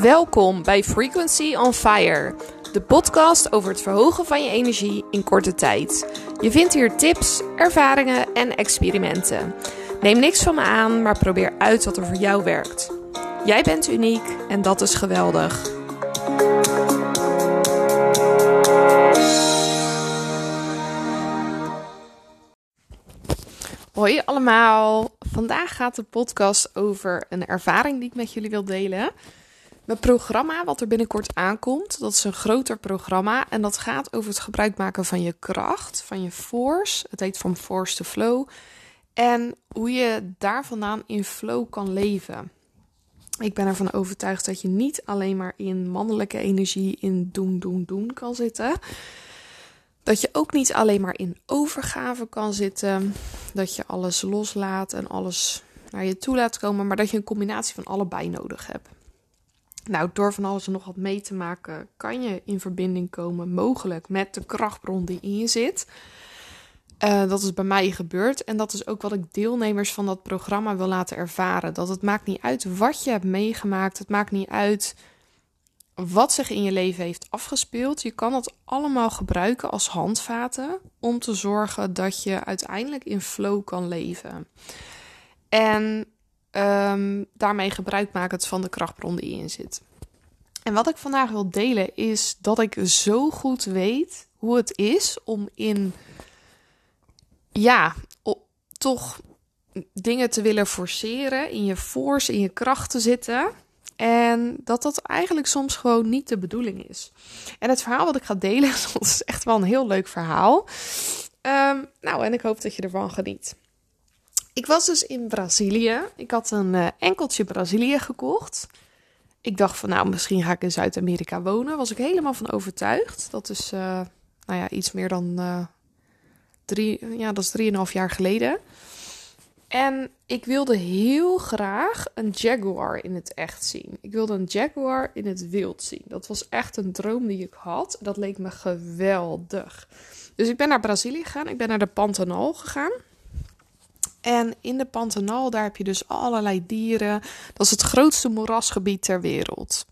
Welkom bij Frequency on Fire, de podcast over het verhogen van je energie in korte tijd. Je vindt hier tips, ervaringen en experimenten. Neem niks van me aan, maar probeer uit wat er voor jou werkt. Jij bent uniek en dat is geweldig. Hoi allemaal. Vandaag gaat de podcast over een ervaring die ik met jullie wil delen. Mijn programma, wat er binnenkort aankomt, dat is een groter programma. En dat gaat over het gebruik maken van je kracht, van je force. Het heet van force to flow. En hoe je daar vandaan in flow kan leven. Ik ben ervan overtuigd dat je niet alleen maar in mannelijke energie, in doen, doen, doen kan zitten. Dat je ook niet alleen maar in overgave kan zitten. Dat je alles loslaat en alles naar je toe laat komen. Maar dat je een combinatie van allebei nodig hebt. Nou, door van alles en nog wat mee te maken, kan je in verbinding komen, mogelijk met de krachtbron die in je zit. Uh, dat is bij mij gebeurd en dat is ook wat ik deelnemers van dat programma wil laten ervaren. Dat het maakt niet uit wat je hebt meegemaakt, het maakt niet uit wat zich in je leven heeft afgespeeld. Je kan het allemaal gebruiken als handvaten om te zorgen dat je uiteindelijk in flow kan leven. En um, daarmee gebruik maken van de krachtbron die in zit. En wat ik vandaag wil delen is dat ik zo goed weet hoe het is om in, ja, toch dingen te willen forceren, in je force, in je kracht te zitten. En dat dat eigenlijk soms gewoon niet de bedoeling is. En het verhaal wat ik ga delen, dat is echt wel een heel leuk verhaal. Um, nou, en ik hoop dat je ervan geniet. Ik was dus in Brazilië. Ik had een uh, enkeltje Brazilië gekocht. Ik dacht van, nou, misschien ga ik in Zuid-Amerika wonen. Was ik helemaal van overtuigd. Dat is, uh, nou ja, iets meer dan uh, drie, ja, dat is drieënhalf jaar geleden. En ik wilde heel graag een jaguar in het echt zien. Ik wilde een jaguar in het wild zien. Dat was echt een droom die ik had. Dat leek me geweldig. Dus ik ben naar Brazilië gegaan. Ik ben naar de Pantanal gegaan. En in de Pantanal, daar heb je dus allerlei dieren. Dat is het grootste moerasgebied ter wereld.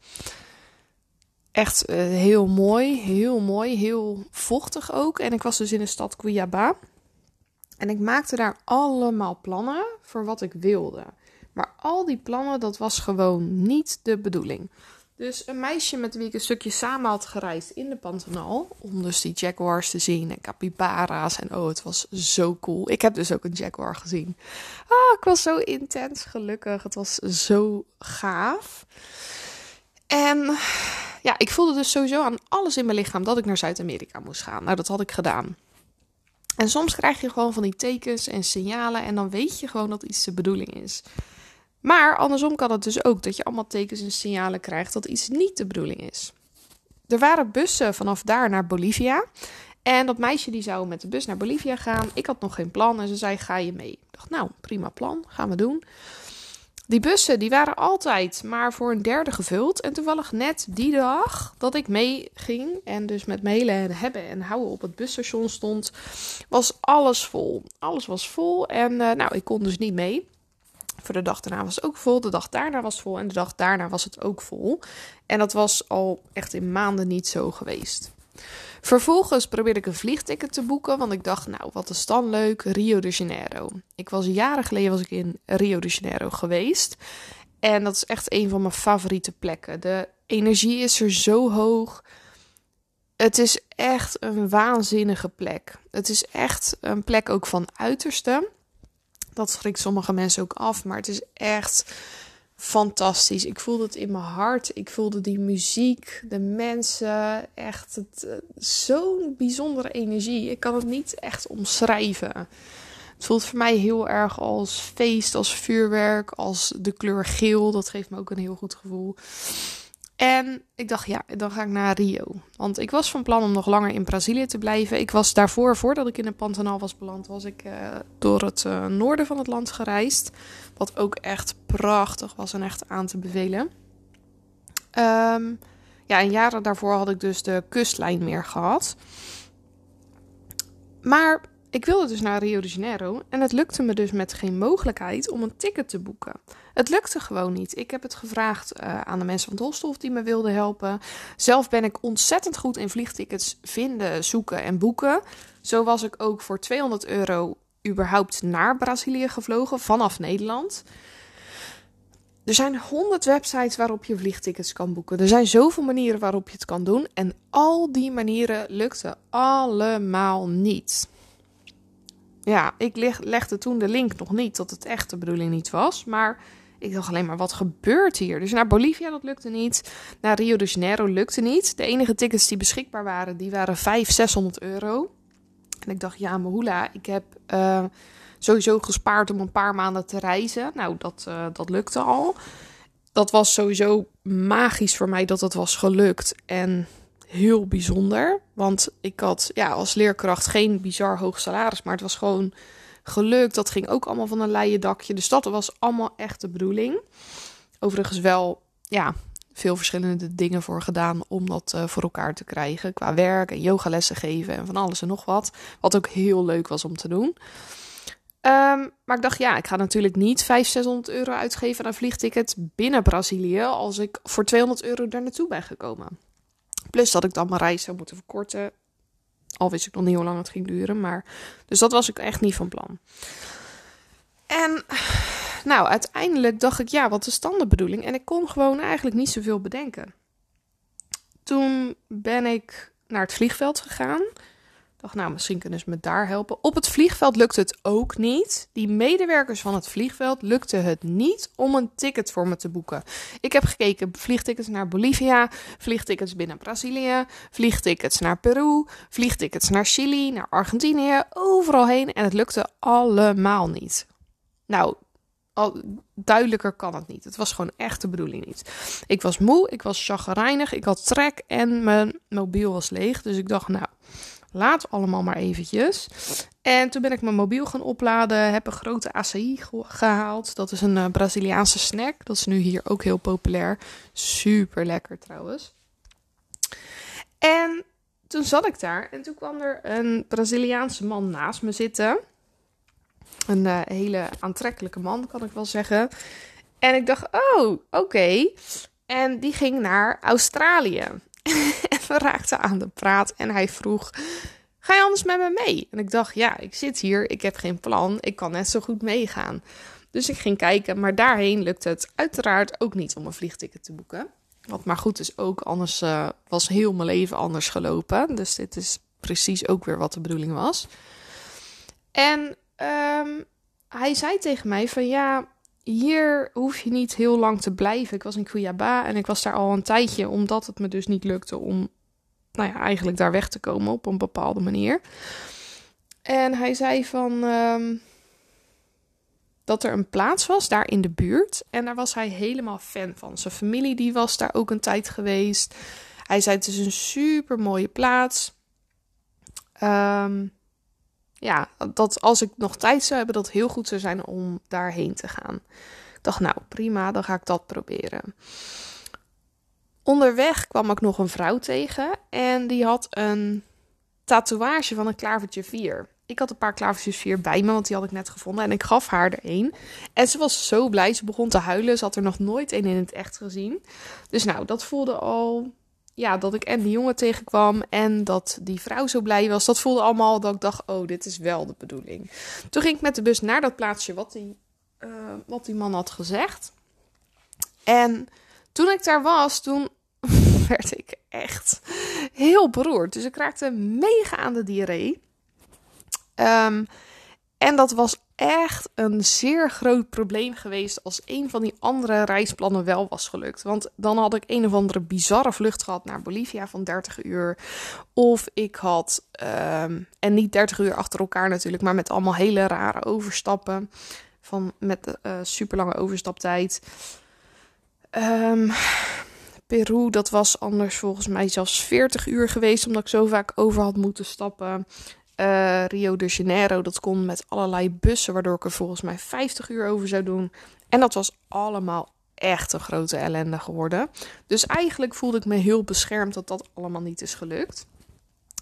Echt uh, heel mooi, heel mooi, heel vochtig ook. En ik was dus in de stad Cuiabá. En ik maakte daar allemaal plannen voor wat ik wilde. Maar al die plannen, dat was gewoon niet de bedoeling. Dus een meisje met wie ik een stukje samen had gereisd in de Pantanal. Om dus die jaguars te zien en capybara's. En oh, het was zo cool. Ik heb dus ook een jaguar gezien. Ah, ik was zo intens gelukkig. Het was zo gaaf. En ja, ik voelde dus sowieso aan alles in mijn lichaam dat ik naar Zuid-Amerika moest gaan. Nou, dat had ik gedaan. En soms krijg je gewoon van die tekens en signalen. En dan weet je gewoon dat iets de bedoeling is. Maar andersom kan het dus ook dat je allemaal tekens en signalen krijgt dat iets niet de bedoeling is. Er waren bussen vanaf daar naar Bolivia. En dat meisje die zou met de bus naar Bolivia gaan. Ik had nog geen plan en ze zei: Ga je mee? Ik dacht, nou, prima plan, gaan we doen. Die bussen die waren altijd maar voor een derde gevuld. En toevallig net die dag dat ik mee ging en dus met mailen en hebben en houden op het busstation stond, was alles vol. Alles was vol en uh, nou, ik kon dus niet mee. Voor de dag daarna was het ook vol. De dag daarna was het vol. En de dag daarna was het ook vol. En dat was al echt in maanden niet zo geweest. Vervolgens probeerde ik een vliegticket te boeken, want ik dacht, nou, wat is dan leuk, Rio de Janeiro. Ik was jaren geleden was ik in Rio de Janeiro geweest. En dat is echt een van mijn favoriete plekken. De energie is er zo hoog. Het is echt een waanzinnige plek. Het is echt een plek ook van uiterste. Dat schrikt sommige mensen ook af, maar het is echt fantastisch. Ik voelde het in mijn hart. Ik voelde die muziek, de mensen. Echt uh, zo'n bijzondere energie. Ik kan het niet echt omschrijven. Het voelt voor mij heel erg als feest, als vuurwerk, als de kleur geel. Dat geeft me ook een heel goed gevoel. En ik dacht, ja, dan ga ik naar Rio. Want ik was van plan om nog langer in Brazilië te blijven. Ik was daarvoor, voordat ik in de Pantanal was beland, was ik uh, door het uh, noorden van het land gereisd. Wat ook echt prachtig was en echt aan te bevelen. Um, ja, en jaren daarvoor had ik dus de kustlijn meer gehad. Maar ik wilde dus naar Rio de Janeiro en het lukte me dus met geen mogelijkheid om een ticket te boeken. Het lukte gewoon niet. Ik heb het gevraagd uh, aan de mensen van het die me wilden helpen. Zelf ben ik ontzettend goed in vliegtickets vinden, zoeken en boeken. Zo was ik ook voor 200 euro überhaupt naar Brazilië gevlogen vanaf Nederland. Er zijn honderd websites waarop je vliegtickets kan boeken. Er zijn zoveel manieren waarop je het kan doen. En al die manieren lukten allemaal niet. Ja, ik legde toen de link nog niet dat het echt de bedoeling niet was. Maar ik dacht alleen maar, wat gebeurt hier? Dus naar Bolivia, dat lukte niet. Naar Rio de Janeiro lukte niet. De enige tickets die beschikbaar waren, die waren 500, 600 euro. En ik dacht, ja, Mahula, ik heb uh, sowieso gespaard om een paar maanden te reizen. Nou, dat, uh, dat lukte al. Dat was sowieso magisch voor mij dat het was gelukt. En heel bijzonder. Want ik had ja, als leerkracht geen bizar hoog salaris, maar het was gewoon gelukt. Dat ging ook allemaal van een leien dakje. Dus dat was allemaal echt de bedoeling. Overigens wel, ja, veel verschillende dingen voor gedaan om dat uh, voor elkaar te krijgen. Qua werk en yogalessen geven en van alles en nog wat. Wat ook heel leuk was om te doen. Um, maar ik dacht, ja, ik ga natuurlijk niet 500, 600 euro uitgeven aan een vliegticket binnen Brazilië. als ik voor 200 euro daar naartoe ben gekomen. Plus dat ik dan mijn reis zou moeten verkorten. Al wist ik nog niet hoe lang het ging duren. Maar... Dus dat was ik echt niet van plan. En nou, uiteindelijk dacht ik, ja, wat is dan de bedoeling? En ik kon gewoon eigenlijk niet zoveel bedenken. Toen ben ik naar het vliegveld gegaan dacht, nou, misschien kunnen ze me daar helpen. Op het vliegveld lukte het ook niet. Die medewerkers van het vliegveld lukte het niet om een ticket voor me te boeken. Ik heb gekeken vliegtickets naar Bolivia, vliegtickets binnen Brazilië, vliegtickets naar Peru, vliegtickets naar Chili, naar Argentinië, overal heen. En het lukte allemaal niet. Nou, al, duidelijker kan het niet. Het was gewoon echt de bedoeling niet. Ik was moe, ik was chagrijnig, ik had trek en mijn mobiel was leeg. Dus ik dacht, nou, Laat allemaal maar eventjes. En toen ben ik mijn mobiel gaan opladen. Heb een grote acai gehaald. Dat is een uh, Braziliaanse snack. Dat is nu hier ook heel populair. Super lekker trouwens. En toen zat ik daar. En toen kwam er een Braziliaanse man naast me zitten. Een uh, hele aantrekkelijke man, kan ik wel zeggen. En ik dacht, oh, oké. En die ging naar Australië. we raakten aan de praat en hij vroeg: Ga je anders met me mee? En ik dacht: Ja, ik zit hier, ik heb geen plan, ik kan net zo goed meegaan. Dus ik ging kijken, maar daarheen lukte het uiteraard ook niet om een vliegticket te boeken. Wat maar goed is ook, anders uh, was heel mijn leven anders gelopen. Dus dit is precies ook weer wat de bedoeling was. En um, hij zei tegen mij van ja, hier hoef je niet heel lang te blijven. Ik was in Cuiabá en ik was daar al een tijdje, omdat het me dus niet lukte om, nou ja, eigenlijk daar weg te komen op een bepaalde manier. En hij zei van ehm, dat er een plaats was daar in de buurt en daar was hij helemaal fan van. Zijn familie die was daar ook een tijd geweest. Hij zei het is een super mooie plaats. Um, ja, dat als ik nog tijd zou hebben, dat heel goed zou zijn om daarheen te gaan. Ik dacht, nou prima, dan ga ik dat proberen. Onderweg kwam ik nog een vrouw tegen en die had een tatoeage van een klavertje 4. Ik had een paar klavertjes 4 bij me, want die had ik net gevonden. En ik gaf haar er een. En ze was zo blij. Ze begon te huilen. Ze had er nog nooit een in het echt gezien. Dus nou, dat voelde al ja, dat ik en die jongen tegenkwam en dat die vrouw zo blij was. Dat voelde allemaal dat ik dacht, oh, dit is wel de bedoeling. Toen ging ik met de bus naar dat plaatsje wat die, uh, wat die man had gezegd. En toen ik daar was, toen werd ik echt heel beroerd. Dus ik raakte mega aan de diarree. Um, en dat was echt een zeer groot probleem geweest als een van die andere reisplannen wel was gelukt. Want dan had ik een of andere bizarre vlucht gehad naar Bolivia van 30 uur. Of ik had, um, en niet 30 uur achter elkaar natuurlijk, maar met allemaal hele rare overstappen. Van, met uh, super lange overstaptijd. Um, Peru, dat was anders volgens mij zelfs 40 uur geweest, omdat ik zo vaak over had moeten stappen. Uh, Rio de Janeiro, dat kon met allerlei bussen, waardoor ik er volgens mij 50 uur over zou doen. En dat was allemaal echt een grote ellende geworden. Dus eigenlijk voelde ik me heel beschermd dat dat allemaal niet is gelukt.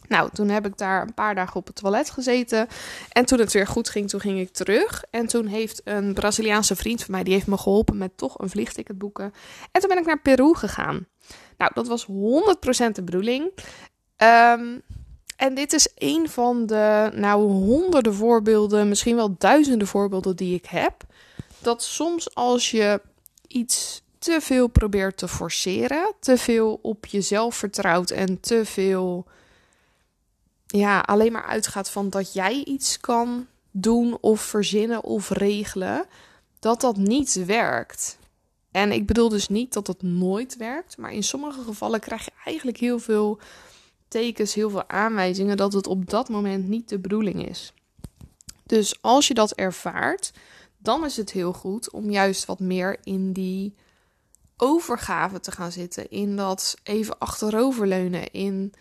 Nou, toen heb ik daar een paar dagen op het toilet gezeten. En toen het weer goed ging, toen ging ik terug. En toen heeft een Braziliaanse vriend van mij, die heeft me geholpen met toch een vliegticket boeken. En toen ben ik naar Peru gegaan. Nou, dat was 100% de bedoeling. Um, en dit is een van de, nou, honderden voorbeelden, misschien wel duizenden voorbeelden die ik heb. Dat soms als je iets te veel probeert te forceren, te veel op jezelf vertrouwt en te veel, ja, alleen maar uitgaat van dat jij iets kan doen of verzinnen of regelen, dat dat niet werkt. En ik bedoel dus niet dat het nooit werkt, maar in sommige gevallen krijg je eigenlijk heel veel tekens, heel veel aanwijzingen dat het op dat moment niet de bedoeling is. Dus als je dat ervaart, dan is het heel goed om juist wat meer in die overgave te gaan zitten. In dat even achteroverleunen. In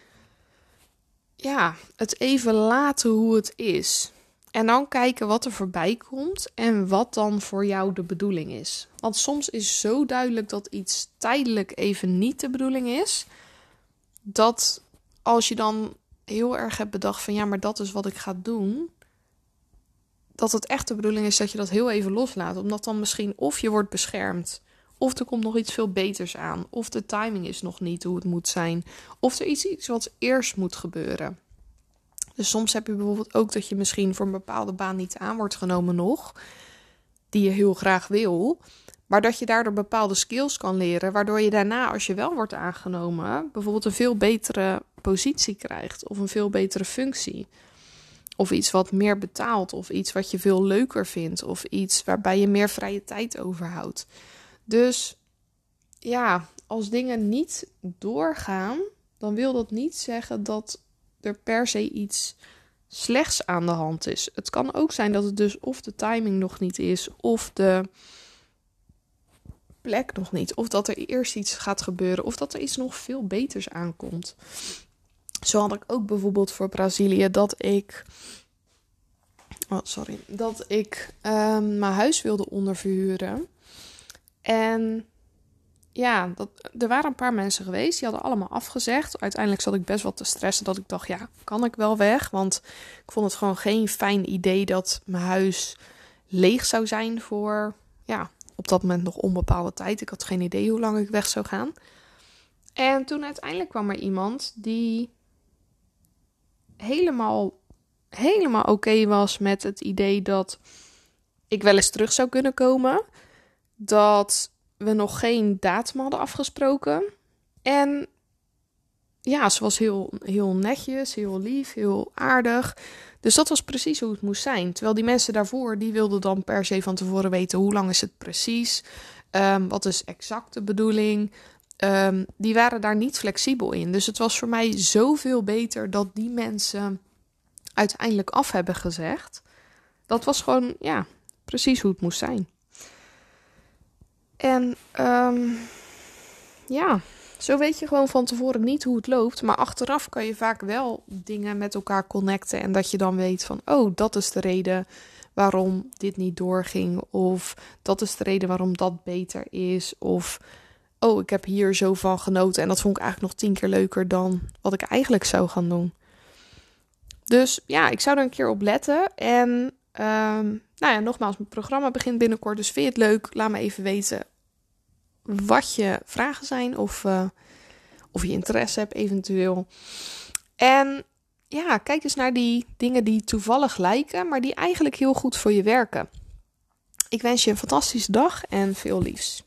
ja, het even laten hoe het is. En dan kijken wat er voorbij komt en wat dan voor jou de bedoeling is. Want soms is zo duidelijk dat iets tijdelijk even niet de bedoeling is. Dat als je dan heel erg hebt bedacht van ja, maar dat is wat ik ga doen. Dat het echt de bedoeling is dat je dat heel even loslaat. Omdat dan misschien of je wordt beschermd. Of er komt nog iets veel beters aan. Of de timing is nog niet hoe het moet zijn. Of er iets, iets wat eerst moet gebeuren. Dus soms heb je bijvoorbeeld ook dat je misschien voor een bepaalde baan niet aan wordt genomen nog. Die je heel graag wil. Maar dat je daardoor bepaalde skills kan leren. Waardoor je daarna, als je wel wordt aangenomen, bijvoorbeeld een veel betere positie krijgt. Of een veel betere functie. Of iets wat meer betaalt. Of iets wat je veel leuker vindt. Of iets waarbij je meer vrije tijd overhoudt. Dus ja, als dingen niet doorgaan, dan wil dat niet zeggen dat er per se iets slechts aan de hand is. Het kan ook zijn dat het dus of de timing nog niet is, of de plek nog niet, of dat er eerst iets gaat gebeuren, of dat er iets nog veel beters aankomt. Zo had ik ook bijvoorbeeld voor Brazilië dat ik. Oh, sorry. Dat ik um, mijn huis wilde onderverhuren. En ja, dat, er waren een paar mensen geweest. Die hadden allemaal afgezegd. Uiteindelijk zat ik best wel te stressen. Dat ik dacht, ja, kan ik wel weg? Want ik vond het gewoon geen fijn idee dat mijn huis leeg zou zijn voor, ja, op dat moment nog onbepaalde tijd. Ik had geen idee hoe lang ik weg zou gaan. En toen uiteindelijk kwam er iemand die helemaal, helemaal oké was met het idee dat ik wel eens terug zou kunnen komen. Dat we nog geen datum hadden afgesproken. En ja, ze was heel, heel netjes, heel lief, heel aardig. Dus dat was precies hoe het moest zijn. Terwijl die mensen daarvoor, die wilden dan per se van tevoren weten hoe lang is het precies. Um, wat is exact de bedoeling? Um, die waren daar niet flexibel in. Dus het was voor mij zoveel beter dat die mensen uiteindelijk af hebben gezegd. Dat was gewoon, ja, precies hoe het moest zijn. En um, ja, zo weet je gewoon van tevoren niet hoe het loopt. Maar achteraf kan je vaak wel dingen met elkaar connecten. En dat je dan weet van, oh, dat is de reden waarom dit niet doorging. Of dat is de reden waarom dat beter is. Of oh, ik heb hier zo van genoten. En dat vond ik eigenlijk nog tien keer leuker dan wat ik eigenlijk zou gaan doen. Dus ja, ik zou er een keer op letten. En um, nou ja, nogmaals, mijn programma begint binnenkort. Dus vind je het leuk? Laat me even weten wat je vragen zijn. Of, uh, of je interesse hebt eventueel. En ja, kijk eens naar die dingen die toevallig lijken, maar die eigenlijk heel goed voor je werken. Ik wens je een fantastische dag en veel liefs.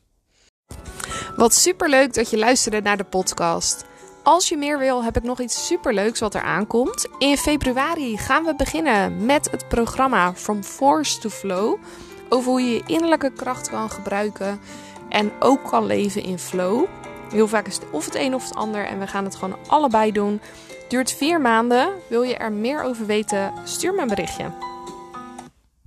Wat superleuk dat je luisterde naar de podcast. Als je meer wil, heb ik nog iets superleuks wat er aankomt. In februari gaan we beginnen met het programma From Force to Flow. Over hoe je je innerlijke kracht kan gebruiken en ook kan leven in flow. Heel vaak is het of het een of het ander en we gaan het gewoon allebei doen. Duurt vier maanden. Wil je er meer over weten? Stuur me een berichtje.